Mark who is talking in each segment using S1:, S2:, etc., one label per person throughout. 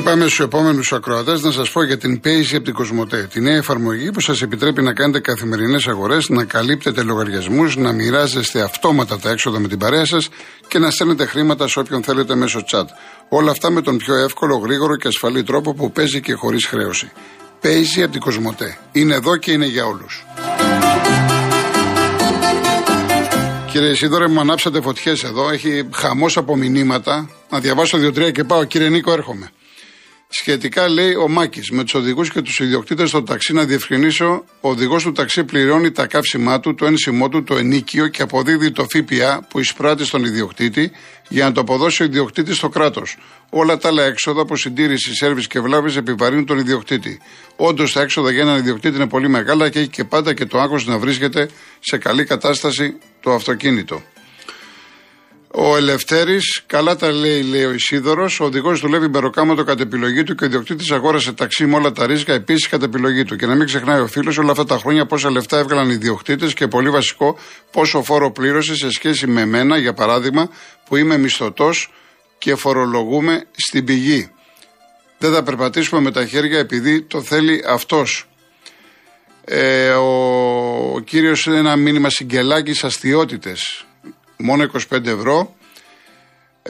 S1: Πριν πάμε στους επόμενους ακροατές, να σας πω για την Paisy από την Κοσμοτέ. Τη νέα εφαρμογή που σας επιτρέπει να κάνετε καθημερινές αγορές, να καλύπτετε λογαριασμούς, να μοιράζεστε αυτόματα τα έξοδα με την παρέα σας και να στέλνετε χρήματα σε όποιον θέλετε μέσω chat. Όλα αυτά με τον πιο εύκολο, γρήγορο και ασφαλή τρόπο που παίζει και χωρίς χρέωση. Paisy από την Κοσμοτέ. Είναι εδώ και είναι για όλους. Κύριε Σίδωρε, μου ανάψατε φωτιές εδώ. Έχει χαμός από μηνύματα. Να διαβάσω δύο-τρία και πάω. Κύριε Νίκο, έρχομαι. Σχετικά λέει ο Μάκης, με τους οδηγούς και τους ιδιοκτήτες στο ταξί να διευκρινίσω, ο οδηγός του ταξί πληρώνει τα καύσιμά του, το ένσημό του, το ενίκιο και αποδίδει το ΦΠΑ που εισπράττει στον ιδιοκτήτη για να το αποδώσει ο ιδιοκτήτης στο κράτος. Όλα τα άλλα έξοδα από συντήρηση, σέρβις και βλάβη επιβαρύνουν τον ιδιοκτήτη. Όντως τα έξοδα για έναν ιδιοκτήτη είναι πολύ μεγάλα και έχει και πάντα και το άγχος να βρίσκεται σε καλή κατάσταση το αυτοκίνητο. Ο Ελευθέρης, καλά τα λέει, λέει ο Ισίδωρος. Ο οδηγός δουλεύει μπεροκάματο κατ' επιλογή του και ο ιδιοκτήτης αγόρασε ταξί με όλα τα ρίσκα επίσης κατ' επιλογή του. Και να μην ξεχνάει ο φίλος όλα αυτά τα χρόνια πόσα λεφτά έβγαλαν οι ιδιοκτήτες και πολύ βασικό πόσο φόρο πλήρωσε σε σχέση με μένα, για παράδειγμα, που είμαι μισθωτός και φορολογούμε στην πηγή. Δεν θα περπατήσουμε με τα χέρια επειδή το θέλει αυτός. Ε, ο, ο κύριος είναι ένα μήνυμα συγκελάκι αστείωτητε μόνο 25 ευρώ.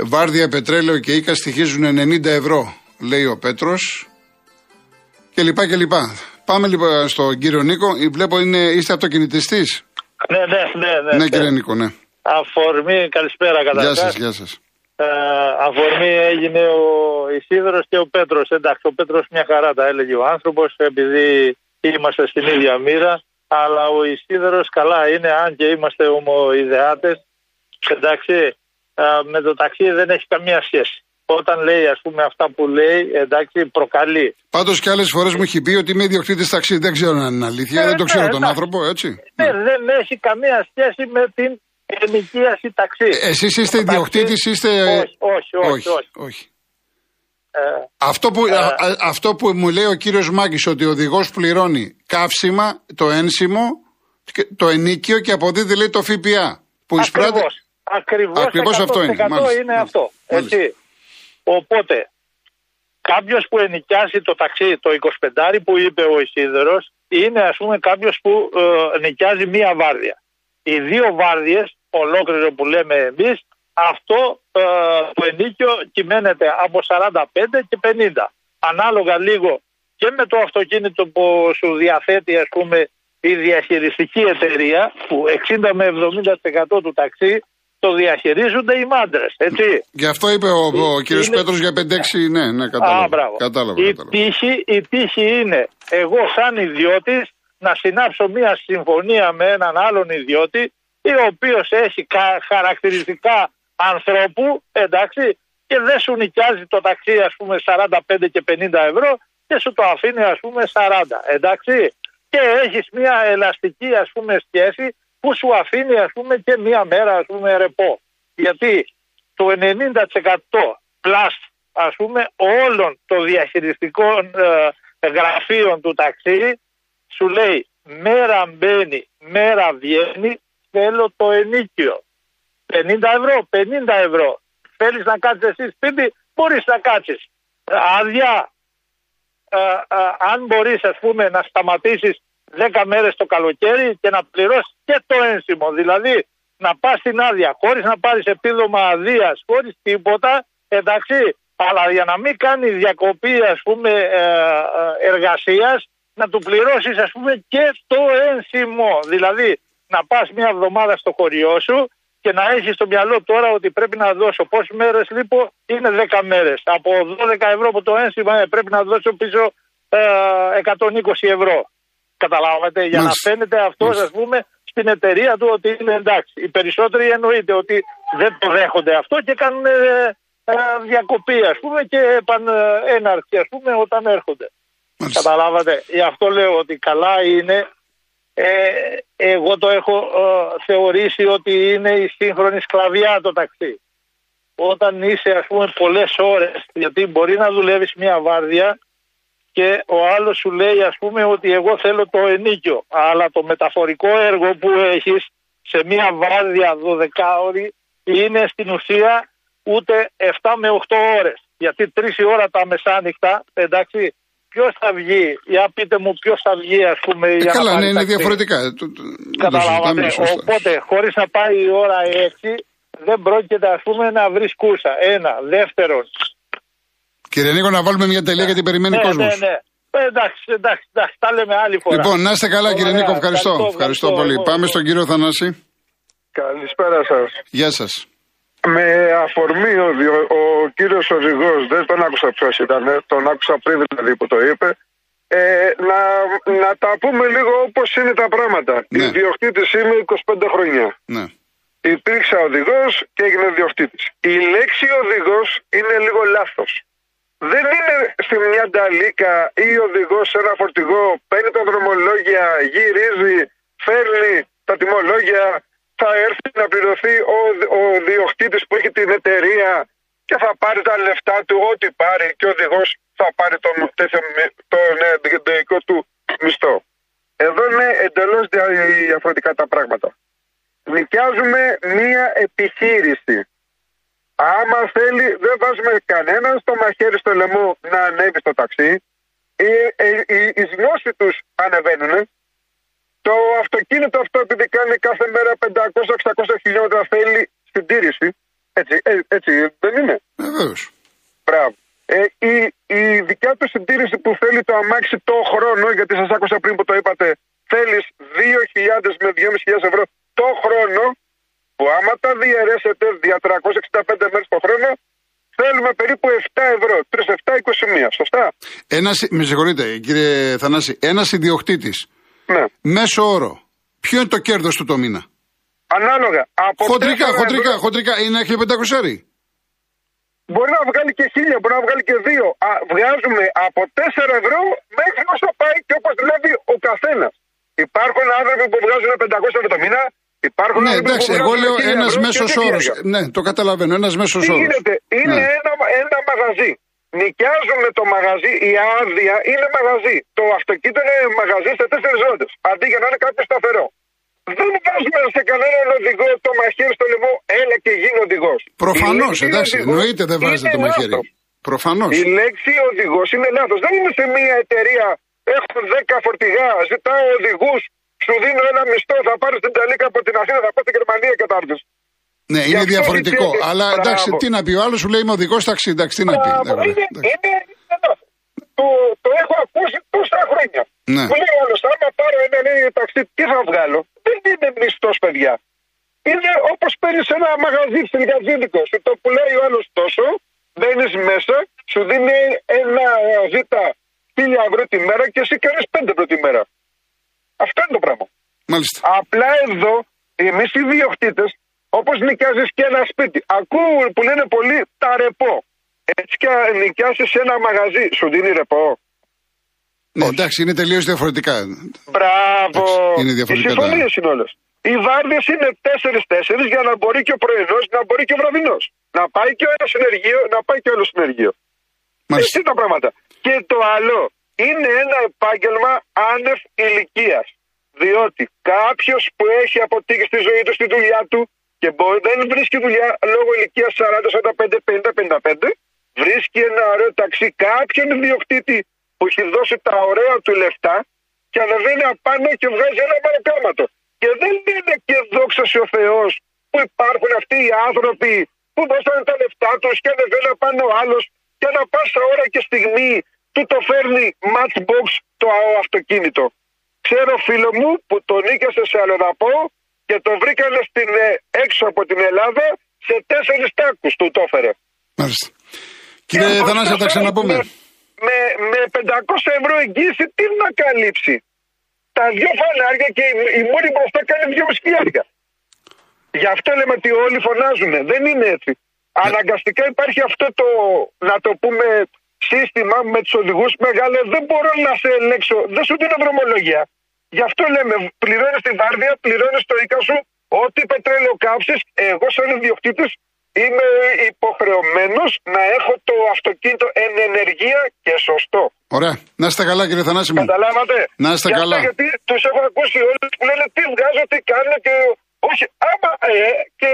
S1: Βάρδια, πετρέλαιο και οίκας στοιχίζουν 90 ευρώ, λέει ο Πέτρος. Και λοιπά και λοιπά. Πάμε λοιπόν στον κύριο Νίκο. Βλέπω είναι, είστε αυτοκινητιστής.
S2: Ναι, ναι, ναι, ναι.
S1: Ναι, κύριε Νίκο, ναι.
S2: Αφορμή, καλησπέρα καταρχάς.
S1: Γεια σας, γεια σας.
S2: Ε, αφορμή έγινε ο Ισίδωρος και ο Πέτρος. Εντάξει, ο Πέτρος μια χαρά τα έλεγε ο άνθρωπος επειδή είμαστε στην ίδια μοίρα. Αλλά ο Ισίδωρος καλά είναι, αν και είμαστε ομοειδεάτες εντάξει, με το ταξί δεν έχει καμία σχέση. Όταν λέει, ας πούμε, αυτά που λέει, εντάξει, προκαλεί.
S1: Πάντως και άλλες φορές μου έχει πει ότι είμαι ιδιοκτήτης ταξί. Δεν ξέρω αν είναι αλήθεια. Ε, δεν το ξέρω ναι, τον άνθρωπο, έτσι.
S2: Ναι, δεν έχει καμία σχέση με την ενοικίαση ταξί.
S1: Ε, Εσείς είστε ιδιοκτήτης, είστε.
S2: Όχι, όχι, όχι. όχι.
S1: όχι. Ε, αυτό, που, ε, αυτό που μου λέει ο κύριος Μάκης ότι ο οδηγός πληρώνει καύσιμα, το ένσημο, το ενίκιο και αποδίδει λέει το ΦΠΑ. Που
S2: εισπράττει... Ακριβώς, Ακριβώς αυτό είναι. είναι αυτό. Έτσι. Οπότε, κάποιος που ενοικιάσει το ταξί, το 25 που είπε ο Ισίδερο, είναι ας πούμε κάποιος που ε, νοικιάζει μία βάρδια. Οι δύο βάρδιες, ολόκληρο που λέμε εμείς, αυτό ε, το ενίκιο κυμαίνεται από 45 και 50. Ανάλογα λίγο και με το αυτοκίνητο που σου διαθέτει ας πούμε η διαχειριστική εταιρεία που 60 με 70% του ταξί το διαχειρίζονται οι μάντρες. Έτσι.
S1: Γι' αυτό είπε ο, ο κύριος είναι... Πέτρος για 5-6. Ναι, ναι, κατάλαβα. Α, μπράβο. κατάλαβα,
S2: η, Τύχη, η τύχη είναι εγώ, σαν ιδιώτης, να συνάψω μια συμφωνία με έναν άλλον ιδιώτη, ο οποίος έχει χαρακτηριστικά ανθρώπου, εντάξει, και δεν σου νοικιάζει το ταξί, ας πούμε, 45 και 50 ευρώ και σου το αφήνει, ας πούμε, 40. Εντάξει και έχεις μια ελαστική ας πούμε σχέση που σου αφήνει ας πούμε και μια μέρα ας πούμε ρεπό. Γιατί το 90% πλάς ας πούμε όλων των διαχειριστικών ε, γραφείων του ταξί σου λέει μέρα μπαίνει, μέρα βγαίνει, θέλω το ενίκιο. 50 ευρώ, 50 ευρώ. Θέλεις να κάτσεις εσύ σπίτι, μπορείς να κάτσεις. Άδεια, ε, ε, αν μπορείς ας πούμε να σταματήσεις 10 μέρες το καλοκαίρι και να πληρώσεις και το ένσημο. Δηλαδή να πας στην άδεια χωρίς να πάρεις επίδομα αδείας, χωρίς τίποτα, εντάξει, αλλά για να μην κάνει διακοπή ας πούμε ε, εργασίας, να του πληρώσεις ας πούμε και το ένσημο. Δηλαδή να πας μια εβδομάδα στο χωριό σου και να έχεις στο μυαλό τώρα ότι πρέπει να δώσω πόσες μέρες λοιπόν είναι 10 μέρες. Από 12 ευρώ που το ένσημα ε, πρέπει να δώσω πίσω ε, 120 ευρώ. Καταλάβατε, για να φαίνεται αυτός, ας πούμε, στην εταιρεία του ότι είναι εντάξει. Οι περισσότεροι εννοείται ότι δεν το δέχονται αυτό και κάνουν ε, ε, διακοπή, ας πούμε, και επανέναρξη, ας πούμε, όταν έρχονται. Μάλιστα. Καταλάβατε. Γι' αυτό λέω ότι καλά είναι ε, εγώ το έχω ε, θεωρήσει ότι είναι η σύγχρονη σκλαβιά το ταξί. Όταν είσαι ας πούμε πολλές ώρες, γιατί μπορεί να δουλεύεις μια βάρδια και ο άλλος σου λέει ας πούμε ότι εγώ θέλω το ενίκιο. Αλλά το μεταφορικό έργο που έχεις σε μια βάρδια 12 ώρη είναι στην ουσία ούτε 7 με 8 ώρες. Γιατί τρεις η ώρα τα μεσάνυχτα, εντάξει, ποιος θα βγει, για πείτε μου ποιος θα βγει, ας πούμε.
S1: Ε,
S2: για
S1: καλά,
S2: να
S1: ναι,
S2: πάρει
S1: είναι
S2: ταξί.
S1: διαφορετικά. Το- το- το
S2: Καταλάβατε.
S1: συζητάμε σωστά.
S2: Οπότε, χωρίς να πάει η ώρα έτσι, δεν πρόκειται, ας πούμε, να βρεις κούρσα. Ένα. Δεύτερον.
S1: Κύριε Νίκο, να βάλουμε μια τελεία γιατί περιμένει
S2: ναι,
S1: κόσμος.
S2: ναι, ναι. Ε, εντάξει, εντάξει, εντάξει, τα λέμε άλλη φορά.
S1: Λοιπόν, να είστε καλά, κύριε
S2: Ωραία,
S1: Νίκο, ευχαριστώ.
S2: ευχαριστώ,
S1: Ευχαριστώ
S2: ευχαριστώ.
S1: πολύ.
S2: Εγώ,
S1: Πάμε
S2: εγώ.
S1: στον κύριο Θανάση.
S3: Καλησπέρα σας.
S1: Γεια σας.
S3: Με αφορμή ο, διο- ο κύριος οδηγός, δεν τον άκουσα ποιος ήταν, τον άκουσα πριν δηλαδή που το είπε. Ε, να, να τα πούμε λίγο όπως είναι τα πράγματα.
S1: Ναι.
S3: Ιδιοκτήτης είμαι 25 χρόνια.
S1: Ναι.
S3: Υπήρξα οδηγός και έγινε διοκτήτη. Η λέξη οδηγός είναι λίγο λάθος. Δεν είναι στη μια νταλίκα ή οδηγός σε ένα φορτηγό, παίρνει τα δρομολόγια, γυρίζει, φέρνει τα τιμολόγια, θα έρθει να πληρωθεί ο, ο διοκτήτη που έχει την εταιρεία και θα πάρει τα λεφτά του, ό,τι πάρει και ο οδηγός θα πάρει τον, τέτοιο μι- τον ε, δικό του μισθό. Εδώ είναι εντελώς διαφορετικά τα πράγματα. Νοικιάζουμε μία επιχείρηση. Άμα θέλει, δεν βάζουμε κανέναν στο μαχαίρι στο λαιμό να ανέβει στο ταξί. Οι, οι, οι, οι γνώσει τους ανεβαίνουν. Το αυτοκίνητο αυτό, επειδή κάνει κάθε μέρα 500-600 χιλιόμετρα, θέλει συντήρηση. Έτσι, ε, έτσι δεν είναι;
S1: Βεβαίως.
S3: Μπράβο. Ε, η, η δικιά του συντήρηση που θέλει το αμάξι το χρόνο, γιατί σας άκουσα πριν που το είπατε, θέλεις 2.000 με 2.500 ευρώ το χρόνο, που άμα τα διαιρέσετε δια 365 μέρες το χρόνο, θέλουμε περίπου 7 ευρώ. 3, 7, 21. Σωστά;
S1: Ένας, με συγχωρείτε, κύριε Θανάση, ένας ιδιοκτήτης,
S3: Ναι.
S1: μέσο όρο, ποιο είναι το κέρδος του το μήνα;
S3: Ανάλογα. Από
S1: Χοντρικά,
S3: 4
S1: χοντρικά,
S3: ευρώ
S1: χοντρικά, είναι έχει 500
S3: Μπορεί να βγάλει και 1000, μπορεί να βγάλει και 2. Α, βγάζουμε από 4 ευρώ μέχρι όσο πάει και όπως δουλεύει ο καθένας. Υπάρχουν άνθρωποι που βγάζουν 500 ευρώ το μήνα. Υπάρχουν
S1: Ναι,
S3: άνθρωποι
S1: εντάξει,
S3: που
S1: εγώ
S3: βγάζουν
S1: λέω
S3: 1000
S1: ένας
S3: ευρώ και
S1: μέσος
S3: 2000.
S1: όρος. Ναι, το καταλαβαίνω, ένας μέσος
S3: Τι
S1: όρος.
S3: γίνεται, είναι
S1: Ναι.
S3: ένα, ένα μαγαζί. Νοικιάζουμε το μαγαζί, η άδεια είναι μαγαζί. Το αυτοκίνητο είναι μαγαζί σε τέσσερις ρότε. Αντί για να είναι κάτι σταθερό. Δεν βάζουμε σε κανέναν οδηγό το μαχαίρι στο λαιμό, έλα και γίνει οδηγός.
S1: Προφανώς, εντάξει, εννοείται δεν βάζετε το μαχαίρι. Προφανώς.
S3: Η λέξη οδηγός είναι λάθος. Δεν είναι σε μια εταιρεία. Έχουν 10 φορτηγά, ζητάω οδηγούς, σου δίνω ένα μισθό, θα πάρεις την Ταλίκα από την Αθήνα, θα πα στην Γερμανία και θα έρθεις.
S1: Ναι, είναι
S3: αυτό
S1: διαφορετικό.
S3: ζητιέται.
S1: Αλλά
S3: Μπράβο.
S1: εντάξει, τι να πει, ο άλλος σου λέει είμαι οδηγός ταξί. Εντάξει, τι να πει.
S3: Μπράβο,
S1: εντάξει,
S3: Είναι,
S1: εντάξει.
S3: είναι, είναι λάθος. το, το έχω ακούσει τόσα χρόνια.
S1: Ναι.
S3: Μου λέει ο άλλος, άμα πάρω ένα νέο ταξί, τι θα βγάλω; Δεν είναι μισθός, παιδιά. Είναι όπως παίρνεις ένα μαγαζί ψιλικατζίδικο. Σου το πουλάει ο άλλος τόσο, μπαίνεις μέσα, σου δίνει ένα ζήτα χίλια ευρώ τη μέρα και εσύ κάνεις πέντε ευρώ τη μέρα. Αυτό είναι το πράγμα.
S1: Μάλιστα.
S3: Απλά εδώ, εμείς οι διοκτήτες, όπως νοικιάζεις και ένα σπίτι, ακούω που λένε πολλοί τα ρεπό. Έτσι και νοικιάσεις ένα μαγαζί, σου δίνει ρεπό.
S1: Ναι, εντάξει, είναι τελείως διαφορετικά.
S3: Μπράβο!
S1: Εντάξει, είναι διαφορετικά
S3: Οι συμφωνίες είναι όλες. Οι βάρδιε είναι 4-4 για να μπορεί και ο πρωινός, να μπορεί και ο βραδινός. Να πάει και ο ένας συνεργείο, να πάει και ο άλλος συνεργείο. Έτσι
S1: Μάλιστα.
S3: είναι τα πράγματα. Και το άλλο είναι ένα επάγγελμα άνευ ηλικίας. Διότι κάποιος που έχει αποτύχει στη ζωή του στη δουλειά του και μπορεί, δεν βρίσκει δουλειά λόγω ηλικίας 40, 45, 50, 55, βρίσκει ένα ωραίο ταξί κάποιον ιδιοκτήτη που έχει δώσει τα ωραία του λεφτά και ανεβαίνει απάνω και βγάζει ένα παρακάματο. Και δεν είναι και δόξας ο Θεός που υπάρχουν αυτοί οι άνθρωποι που δώσανε τα λεφτά τους και ανεβαίνει απάνω ο άλλος και ανά πάσα ώρα και στιγμή του το φέρνει matchbox το αυτοκίνητο. Ξέρω φίλο μου που τον νίκησε σε αλλοδαπό και το βρήκανε στην, ε, έξω από την Ελλάδα σε τέσσερις τάκους του το έφερε.
S1: Μάλιστα. Κύριε
S3: Και
S1: Θανάση, θα τα
S3: αυτός
S1: ξαναπούμε.
S3: Με, με, με 500 ευρώ εγγύηση τι να καλύψει; Τα δυο φανάρια και η, η μόνη μπροστά κάνει δυο χιλιάρια. Γι' αυτό λέμε ότι όλοι φωνάζουν. Δεν είναι έτσι. Αναγκαστικά υπάρχει αυτό το, να το πούμε, σύστημα με τους οδηγούς μεγάλες. Δεν μπορώ να σε ελέγξω. Δεν σου δίνω δρομολογία. Γι' αυτό λέμε, πληρώνεις τη βάρδια, πληρώνεις το οίκα σου, ό,τι πετρέλαιο κάψεις. Εγώ, σαν ιδιοκτήτης, είμαι υποχρεωμένος να έχω το αυτοκίνητο εν ενεργεία και σωστό.
S1: Ωραία. Να είστε καλά, κύριε Θανάση μου.
S3: Καταλάβατε.
S1: Να είστε
S3: Γι' αυτό
S1: καλά.
S3: Γιατί τους έχω ακούσει όλους που λένε τι βγάζω, τι κάνω και. Όχι, άμα ε, και,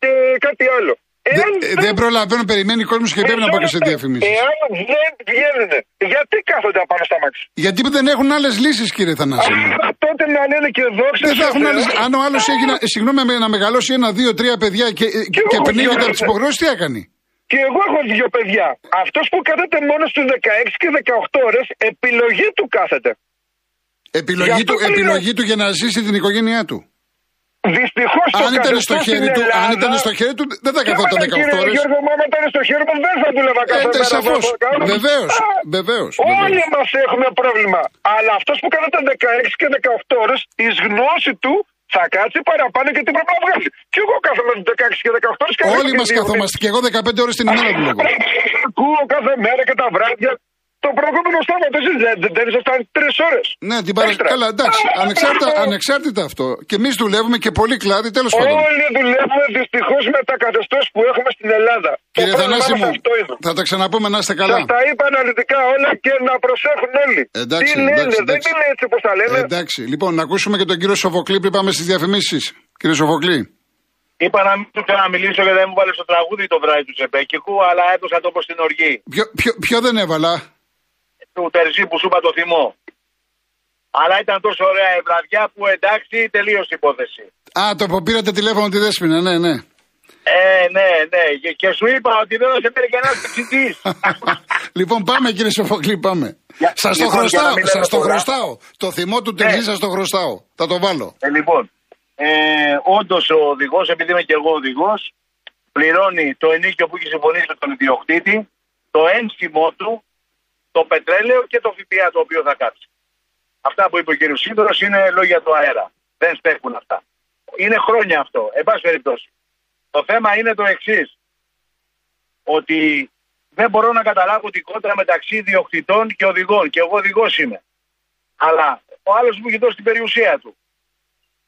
S3: και κάτι άλλο. Εάν
S1: Δεν- Δεν προλαβαίνω, περιμένει ο κόσμος και πρέπει να πάω και σε διαφημίσεις.
S3: Εάν δεν βγαίνουν, γιατί κάθονται απάνω στα μάξι;
S1: Γιατί δεν έχουν άλλες λύσεις, κύριε Θανάση. μου.
S3: Α, Τότε να λένε και δόξα
S1: Δεν θα
S3: τω
S1: έχουν
S3: Θεώ.
S1: άλλες... Αν ο άλλος έχει, να- συγγνώμη, με- να μεγαλώσει ένα, δύο, τρία παιδιά και, και,
S3: εγώ
S1: και
S3: έχω
S1: πνίγεται
S3: δύο
S1: από τις
S3: παιδιά.
S1: υποχρεώσει, τι έκανε;
S3: Και εγώ έχω δύο παιδιά. Αυτός που κάθεται μόνος στους 16 και 18 ώρες, επιλογή του κάθεται.
S1: Επιλογή
S3: Γι' αυτό
S1: του,
S3: πληρω-
S1: επιλογή του για να ζήσει την οικογένειά του.
S3: Δυστυχώς το
S1: Αν ήταν στο
S3: καθεστώς
S1: χέρι
S3: στην
S1: του, αν
S3: Ελλάδα-
S1: ήταν στο χέρι του, δεν θα
S3: Και
S1: καθόταν
S3: εμένα,
S1: 18
S3: κύριε
S1: ώρες.
S3: Γιώργο, μου, άμα ήταν στο χέρι μου, δεν θα δούλευα κάθε
S1: Ε,
S3: μέρα.
S1: σαφώς.
S3: αυτό που κάνω.
S1: Βεβαίως.
S3: Α,
S1: Βεβαίως.
S3: Όλοι μα έχουμε πρόβλημα. Αλλά αυτός που κάθεται 16 και 18 ώρες, η γνώση του θα κάτσει παραπάνω και την πρέπει να βγάλει. Και εγώ κάθομαι 16 και 18 ώρες και
S1: Όλοι μας καθόμαστε. Και εγώ 15 ώρες την ημέρα δουλεύω.
S3: Ακούω κάθε μέρα και τα βράδια. Το προηγούμενο Σάββατο εσεί δεν, δεν ήσασταν τρεις ώρες.
S1: Ναι, την παρα... Καλά, εντάξει. Ανεξάρτητα, ανεξάρτητα αυτό. Και εμείς δουλεύουμε και πολύ κλάδι, τέλος πάντων.
S3: Όλοι δουλεύουμε δυστυχώς με τα καθεστώς που έχουμε στην Ελλάδα.
S1: Κύριε
S3: το πρόβλημά
S1: Θανάση
S3: μας
S1: μου,
S3: αυτό είναι.
S1: θα τα ξαναπούμε να είστε καλά.
S3: Σα τα είπα αναλυτικά όλα και να προσέχουν όλοι.
S1: Εντάξει,
S3: Τι λένε,
S1: εντάξει,
S3: δεν
S1: εντάξει.
S3: είναι έτσι όπως τα λένε.
S1: Εντάξει, λοιπόν, να ακούσουμε και τον κύριο Σοφοκλή πριν πάμε στις διαφημίσεις. Κύριε Σοφοκλή.
S4: Είπα να μην του ξαναμιλήσω γιατί δεν μου βάλε στο τραγούδι το βράδυ του Τσεπέκικου, αλλά έδωσα τόπο στην οργή
S1: Ποιο, ποιο, ποιο δεν έβαλα;
S4: Του Τερζή που σου είπα το θυμό. Αλλά ήταν τόσο ωραία η βραδιά που εντάξει τελείωσε η υπόθεση.
S1: Α, το που πήρατε τηλέφωνο τη Δέσποινα, ναι, ναι.
S4: Ε, ναι, ναι. Και, και σου είπα ότι δεν θα σε φέρει κανένα εξητή.
S1: λοιπόν, πάμε κύριε Σοφοκλή, πάμε.
S4: Για-
S1: Σας το
S4: λοιπόν, για
S1: χρωστάω,
S4: να μην
S1: σας
S4: λέμε
S1: το
S4: πολλά.
S1: χρωστάω. Το θυμό του Τερζή
S4: Ναι.
S1: σας το χρωστάω. Θα το βάλω.
S4: Ε, λοιπόν, ε, όντως ο οδηγός, επειδή είμαι και εγώ οδηγός, πληρώνει το ενίκιο που έχει συμφωνήσει με τον ιδιοκτήτη, το ένσημο του, το πετρέλαιο και το ΦΠΑ το οποίο θα κάψει. Αυτά που είπε ο κ. Σίδωρος είναι λόγια του αέρα. Δεν στέκουν αυτά. Είναι χρόνια αυτό. Εν πάση περιπτώσει. Το θέμα είναι το εξής. Ότι δεν μπορώ να καταλάβω την κόντρα μεταξύ ιδιοκτητών και οδηγών. Και εγώ οδηγός είμαι. Αλλά ο άλλος μου έχει δώσει την περιουσία του.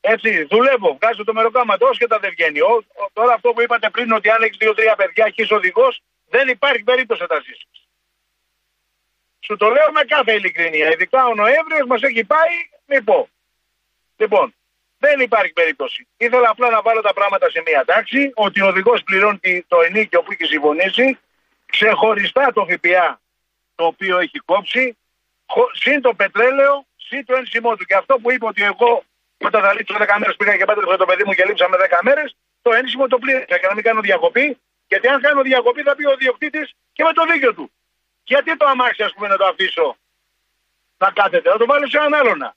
S4: Έτσι, δουλεύω, βγάζω το μεροκάματο και τα δεν βγαίνει. Ο, ο- τώρα αυτό που είπατε πριν ότι αν έχεις δύο-τρία παιδιά και είσαι οδηγός, δεν υπάρχει περίπτωση να τα ζήσεις. Σου το λέω με κάθε ειλικρίνεια. Ειδικά ο Νοέμβριος μας έχει πάει, μη πω. Λοιπόν, δεν υπάρχει περίπτωση. Ήθελα απλά να βάλω τα πράγματα σε μία τάξη, ότι ο οδηγός πληρώνει τη- το ενίκιο που έχει συμφωνήσει, ξεχωριστά το ΦΠΑ το οποίο έχει κόψει, χω- συν το πετρέλαιο, συν το ένσημό του. Και αυτό που είπε ότι εγώ όταν θα λείψω 10 μέρες πήγα και πέτρεψα το παιδί μου και λείψαμε 10 μέρες, το ένσημο το πλήρωσα για να μην κάνω διακοπή. Γιατί αν κάνω διακοπή θα πει ο διοκτήτης και με το δίκιο του. Γιατί το αμάξι, ας πούμε, να το αφήσω να κάθεται, να το βάλω σε έναν άλλονα.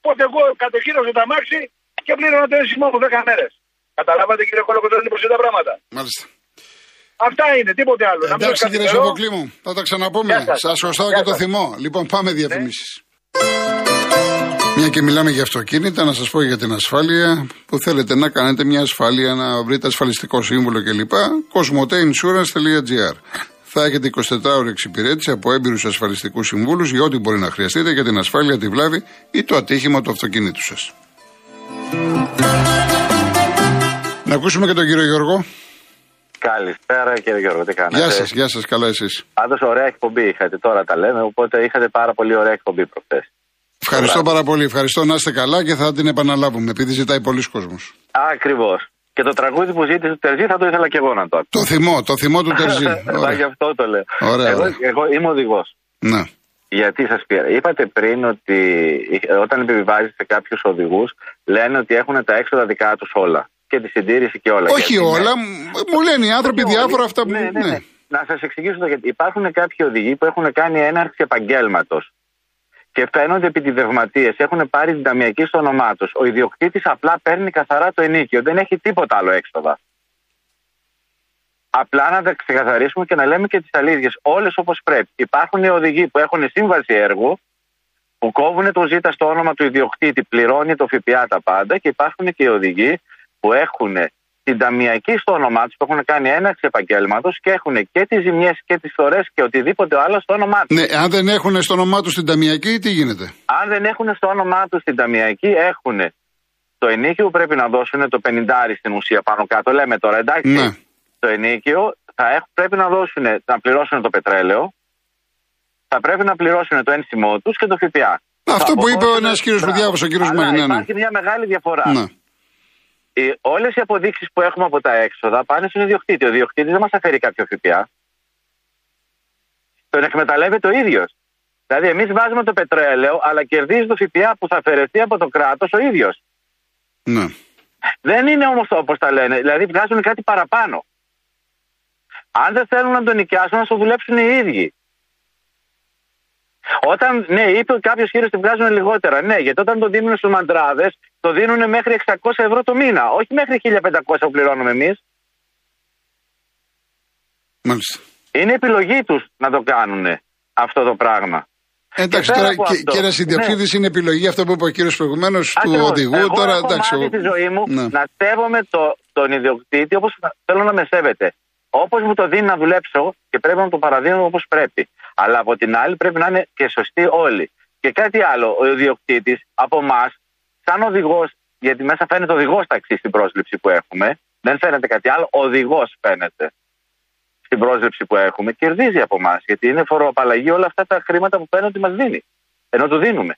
S4: Οπότε εγώ κατοχύρωσα το αμάξι και πλήρωνα το ένσημό μου 10 μέρες. Καταλάβατε κύριε Κολοκοτρόνη πώς είναι τα πράγματα.
S1: Μάλιστα.
S4: Αυτά είναι, τίποτε άλλο. Να μην
S1: Εντάξει
S4: σας
S1: κύριε
S4: καθυστερώ.
S1: Σοφοκλή μου, θα τα ξαναπούμε.
S4: Γεια σας.
S1: Σας χρωστάω
S4: Γεια
S1: και το
S4: σας.
S1: θυμό. Λοιπόν, πάμε διαφημίσεις. Μια και μιλάμε για αυτοκίνητα, να σας πω για την ασφάλεια που θέλετε να κάνετε μια ασφάλεια, να βρείτε ασφαλιστικό σύμβολο κλπ. Cosmoteinsurance.gr Θα έχετε 24 ώρε εξυπηρέτηση από έμπειρους ασφαλιστικούς συμβούλους για ό,τι μπορεί να χρειαστείτε για την ασφάλεια, τη βλάβη ή το ατύχημα του αυτοκίνητου σας. Να ακούσουμε και τον κύριο Γιώργο.
S5: Καλησπέρα κύριε Γιώργο, τι κάνετε;
S1: Γεια σας, γεια σας, καλά εσείς.
S5: Πάντως ωραία εκπομπή είχατε, τώρα τα λέμε, οπότε είχατε πάρα πολύ ωραία εκπομπή προχθές.
S1: Ευχαριστώ πάρα πολύ. Ευχαριστώ να είστε καλά και θα την επαναλάβουμε επειδή ζητάει πολλοί κόσμος.
S5: Ακριβώς. Και το τραγούδι που ζήτησε του Τερζή θα το ήθελα και εγώ να το ακούσω.
S1: Το θυμό, το θυμό του Τερζή.
S5: Μα γι' αυτό το λέω.
S1: Ωραία,
S5: εγώ,
S1: ωραία.
S5: εγώ είμαι οδηγός.
S1: Ναι.
S5: Γιατί σας πήρα. Είπατε πριν ότι όταν επιβιβάζετε κάποιους οδηγούς, λένε ότι έχουν τα έξοδα δικά τους όλα. Και τη συντήρηση και όλα.
S1: Όχι
S5: Γιατί, ναι.
S1: όλα, μ- μου λένε οι άνθρωποι
S5: Όχι
S1: διάφορα
S5: όλοι.
S1: αυτά που.
S5: Ναι, ναι, ναι. Να σας εξηγήσω το γιατί. Υπάρχουν κάποιοι οδηγοί που έχουν κάνει έναρξη επαγγέλματος και φαίνονται επιτιδευματίε. Έχουν πάρει την ταμιακή στο όνομά τους. Ο ιδιοκτήτης απλά παίρνει καθαρά το ενίκιο. Δεν έχει τίποτα άλλο έξοδα. Απλά να τα ξεκαθαρίσουμε και να λέμε και τις αλήθειες. Όλες όπως πρέπει. Υπάρχουν οι οδηγοί που έχουν σύμβαση έργου, που κόβουν το ζήτα στο όνομα του ιδιοκτήτη, πληρώνει το ΦΠΑ τα πάντα και υπάρχουν και οι οδηγοί που έχουν την ταμιακή στο όνομά τους, που έχουν κάνει έναρξη επαγγέλματος και έχουν και τις ζημιές και τις φορέ και οτιδήποτε άλλο στο όνομά τους.
S1: Ναι, αν δεν έχουν στο όνομά τους την ταμιακή, τι γίνεται;
S5: Αν δεν έχουν στο όνομά τους την ταμιακή, έχουν το ενίκιο που πρέπει να δώσουν το 50 στην ουσία πάνω κάτω. Λέμε τώρα, εντάξει.
S1: Ναι.
S5: Το ενίκιο θα έχουν, πρέπει να δώσουν, να πληρώσουν το πετρέλαιο, θα πρέπει να πληρώσουν το ένσημό τους και το ΦΠΑ.
S1: Αυτό
S5: Θα
S1: που είπε
S5: αποδώσουν-
S1: ένας κύριος που
S5: Μπράβο.
S1: διάβασε, ο κύριος
S5: Αλλά
S1: Μαγνή, ναι, ναι.
S5: Υπάρχει μια μεγάλη διαφορά.
S1: Ναι.
S5: Όλες οι αποδείξεις που έχουμε από τα έξοδα πάνε στον ιδιοκτήτη. Ο ιδιοκτήτης δεν μας αφαιρεί κάποιο ΦΠΑ. Τον εκμεταλλεύεται ο ίδιος. Δηλαδή, εμείς βάζουμε το πετρέλαιο, αλλά κερδίζει το ΦΠΑ που θα αφαιρεθεί από το κράτος ο ίδιος.
S1: Ναι.
S5: Δεν είναι όμως όπως τα λένε. Δηλαδή, βγάζουν κάτι παραπάνω. Αν δεν θέλουν να τον νοικιάσουν, να το δουλέψουν οι ίδιοι. Όταν, ναι, είπε κάποιος κύριος ότι βγάζουν λιγότερα. Ναι, γιατί όταν το δίνουν στους μαντράδες, το δίνουν μέχρι 600 ευρώ το μήνα. Όχι μέχρι 1500 που πληρώνουμε εμείς.
S1: Μάλιστα.
S5: Είναι επιλογή τους να το κάνουν αυτό το πράγμα.
S1: Εντάξει, τώρα και ένα ιδιοκτήτη ναι. είναι επιλογή αυτό που είπε ο κύριος προηγουμένως του οδηγού.
S5: Εγώ
S1: τώρα,
S5: έχω
S1: εντάξει.
S5: Εγώ στη ζωή μου ναι. να σέβομαι το, τον ιδιοκτήτη όπω θέλω να με σέβεται. Όπως μου το δίνει να δουλέψω και πρέπει να το παραδίνω όπως πρέπει. Αλλά από την άλλη πρέπει να είναι και σωστοί όλοι. Και κάτι άλλο, ο ιδιοκτήτης από εμάς, σαν οδηγός, γιατί μέσα φαίνεται οδηγός ταξί στην πρόσληψη που έχουμε, δεν φαίνεται κάτι άλλο, οδηγός φαίνεται στην πρόσληψη που έχουμε, κερδίζει από εμά. Γιατί είναι φοροαπαλλαγή όλα αυτά τα χρήματα που παίρνει ότι μας δίνει. Ενώ του δίνουμε.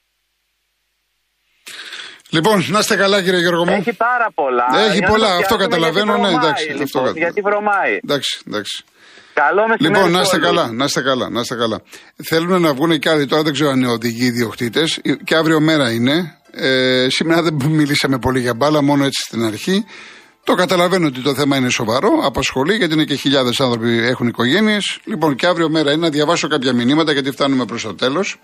S1: Λοιπόν, να είστε καλά κύριε Γιώργο μου.
S5: Έχει πάρα πολλά.
S1: Έχει πολλά, αυτό καταλαβαίνω. Ναι, εντάξει.
S5: Λοιπόν,
S1: αυτό
S5: γιατί βρωμάει.
S1: Εντάξει, εντάξει.
S5: Καλό
S1: Λοιπόν, να είστε καλά, να είστε καλά, να είστε καλά. Θέλουν να βγουν και άλλοι τώρα, δεν ξέρω αν είναι οδηγοί ιδιοκτήτες. Και αύριο μέρα είναι. Ε, σήμερα δεν μιλήσαμε πολύ για μπάλα, μόνο έτσι στην αρχή. Το καταλαβαίνω ότι το θέμα είναι σοβαρό, απασχολεί γιατί είναι και χιλιάδες άνθρωποι έχουν οικογένειες. Λοιπόν, και αύριο μέρα είναι να διαβάσω κάποια μηνύματα γιατί φτάνουμε προς το τέλος.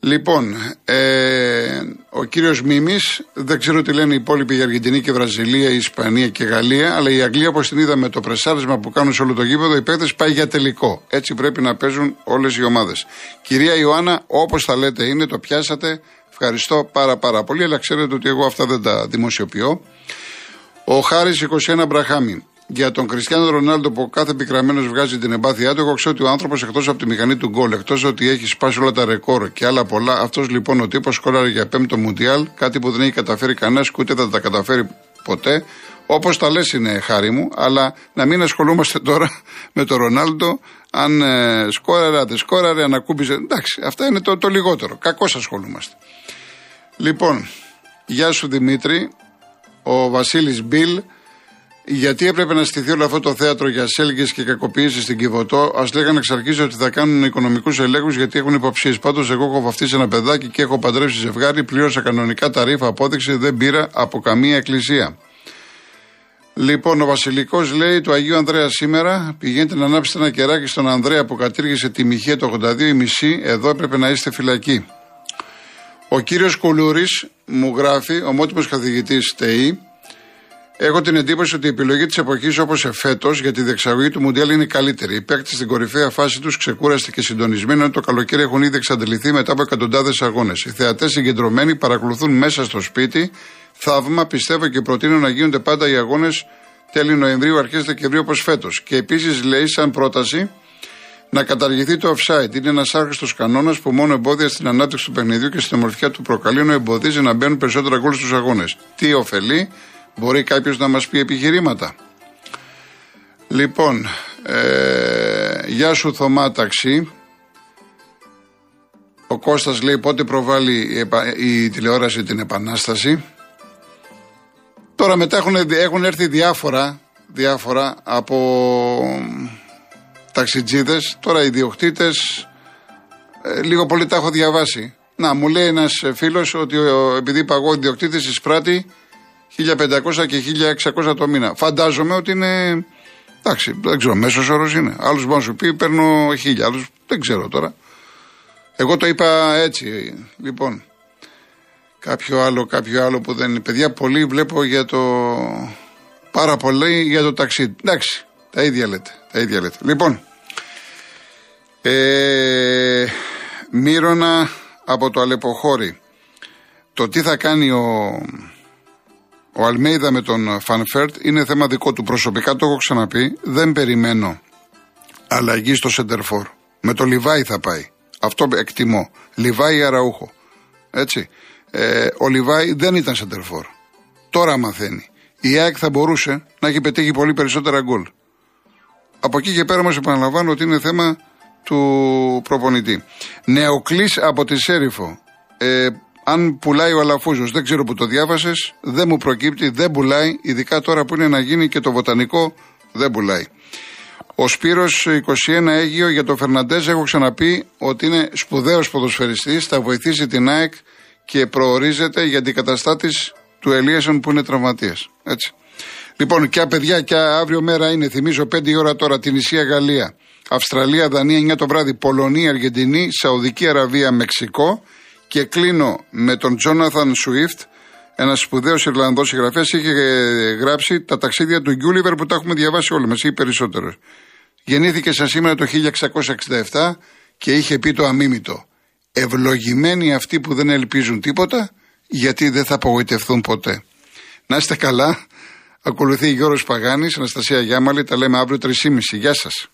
S1: Λοιπόν, ε, ο κύριος Μίμης, δεν ξέρω τι λένε οι υπόλοιποι η Αργεντινή και Βραζιλία, η Ισπανία και η Γαλλία, αλλά η Αγγλία, όπως την είδαμε το πρεσάρισμα που κάνουν σε όλο το γήπεδο, οι παίκτες πάει για τελικό. Έτσι πρέπει να παίζουν όλες οι ομάδες. Κυρία Ιωάννα, όπως τα λέτε είναι, το πιάσατε. Ευχαριστώ πάρα πάρα πολύ, αλλά ξέρετε ότι εγώ αυτά δεν τα δημοσιοποιώ. Ο Χάρης 21 Μπραχάμι. Για τον Κριστιανό Ρονάλντο που κάθε πικραμένο βγάζει την εμπάθειά του, εγώ ξέρω ότι ο άνθρωπος εκτός από τη μηχανή του γκολ, εκτός ότι έχει σπάσει όλα τα ρεκόρ και άλλα πολλά, αυτός λοιπόν ο τύπος σκόραρε για πέμπτο Μουντιάλ, κάτι που δεν έχει καταφέρει κανένας και ούτε θα τα καταφέρει ποτέ. Όπως τα λες είναι χάρη μου, αλλά να μην ασχολούμαστε τώρα με τον Ρονάλντο, αν ε, σκόραρε, αν δεν σκόραρε, αν ακούμπησε. Εντάξει, αυτά είναι το, το λιγότερο. Κακώς ασχολούμαστε. Λοιπόν, γεια σου Δημήτρη, ο Βασίλης Μπιλ. Γιατί έπρεπε να στηθεί όλο αυτό το θέατρο για σέλγες και κακοποίησης στην Κιβωτό; Α λέγανε εξ αρχής ότι θα κάνουν οικονομικούς ελέγχους γιατί έχουν υποψίες. Πάντως, εγώ έχω βαφτίσει ένα παιδάκι και έχω παντρεύσει ζευγάρι. Πλήρωσα κανονικά τα ρήφα απόδειξη. Δεν πήρα από καμία εκκλησία. Λοιπόν, ο Βασιλικός λέει του Αγίου Ανδρέα σήμερα πηγαίνετε να ανάψετε ένα κεράκι στον Ανδρέα που κατήργησε τη Μιχέ το 82 η μισή. Εδώ έπρεπε να είστε φυλακοί. Ο κύριος Κουλούρης μου γράφει, ομότιμος καθηγητής ΤΕΗ, Έχω την εντύπωση ότι η επιλογή της εποχής όπως εφέτο για τη διεξαγωγή του Μουντιάλ είναι καλύτερη. Οι παίκτες στην κορυφαία φάση τους ξεκούραστοι και συντονισμένοι, ενώ το καλοκαίρι έχουν ήδη εξαντληθεί μετά από εκατοντάδες αγώνες. Οι θεατές συγκεντρωμένοι παρακολουθούν μέσα στο σπίτι. Θαύμα, πιστεύω και προτείνω να γίνονται πάντα οι αγώνες τέλη Νοεμβρίου, αρχές Δεκεμβρίου όπως φέτος. Και επίσης λέει, σαν πρόταση, να καταργηθεί το offside. Είναι ένας άχρηστος κανόνας που μόνο εμπόδια στην ανάπτυξη του παιχνιδιού και στην ομορφιά του προκαλεί, ενώ εμποδίζει να μπαίνουν περισσότερα γκολ στους αγώνες. Τι ωφελεί, Μπορεί κάποιος να μας πει επιχειρήματα. Λοιπόν, ε, γεια σου Θωμά Ταξί. Ο Κώστας λέει πότε προβάλλει η, τηλεόραση την επανάσταση. Τώρα μετά έχουν, έχουν έρθει διάφορα, διάφορα από ταξιτζίδες. Τώρα οι διοκτήτες, ε, λίγο πολύ τα έχω διαβάσει. Να, μου λέει ένας φίλος ότι επειδή παγώ ιδιοκτήτης εισπράττει 1500 και 1600 το μήνα. Φαντάζομαι ότι είναι. Εντάξει, δεν ξέρω, μέσος όρος είναι. Άλλο μπορεί να σου πει παίρνω 1000, άλλους δεν ξέρω τώρα. Εγώ το είπα έτσι. Λοιπόν, κάποιο άλλο, κάποιο άλλο που δεν είναι. Παιδιά, πολύ βλέπω για το. Πάρα πολύ για το ταξίδι. Εντάξει, τα ίδια λέτε. Τα ίδια λέτε. Λοιπόν, ε, Μύρονα από το Αλεποχώρι. Το τι θα κάνει ο, ο Αλμέιδα με τον Φανφέρτ είναι θέμα δικό του. Προσωπικά το έχω ξαναπεί. Δεν περιμένω αλλαγή στο Σεντερφόρ. Με το Λιβάη θα πάει. Αυτό εκτιμώ. Λιβάη Αραούχο. Έτσι. Ε, ο Λιβάη δεν ήταν Σεντερφόρ. Τώρα μαθαίνει. Η ΑΕΚ θα μπορούσε να έχει πετύχει πολύ περισσότερα γκολ. Από εκεί και πέρα όμως επαναλαμβάνω ότι είναι θέμα του προπονητή. Νεοκλής από τη Σέριφο. Ε, Αν πουλάει ο Αλαφούζος, δεν ξέρω που το διάβασες, δεν μου προκύπτει, δεν πουλάει, ειδικά τώρα που είναι να γίνει και το βοτανικό, δεν πουλάει. Ο Σπύρος 21 Αίγιο για τον Φερναντέζ έχω ξαναπεί ότι είναι σπουδαίος ποδοσφαιριστής, θα βοηθήσει την ΑΕΚ και προορίζεται για την καταστάτη του Ελίασον που είναι τραυματίας. Έτσι. Λοιπόν, και παιδιά, και αύριο μέρα είναι, θυμίζω 5 ώρα τώρα, την Ισία Γαλλία, Αυστραλία, Δανία 9 το βράδυ, Πολωνία, Αργεντινή, Σαουδική Αραβία, Μεξικό και κλείνω με τον Τζόναθαν Σουίφτ, ένα σπουδαίος Ιρλανδός συγγραφέας, είχε γράψει τα ταξίδια του Γκιούλιβερ που τα έχουμε διαβάσει όλοι μας ή περισσότερο. Γεννήθηκε σαν σήμερα το 1667 και είχε πει το αμίμητο. Ευλογημένοι αυτοί που δεν ελπίζουν τίποτα, γιατί δεν θα απογοητευτούν ποτέ. Να είστε καλά. Ακολουθεί Γιώργος Παγάνης, Αναστασία Γιάμαλη, τα λέμε αύριο 3.30. Γεια σας.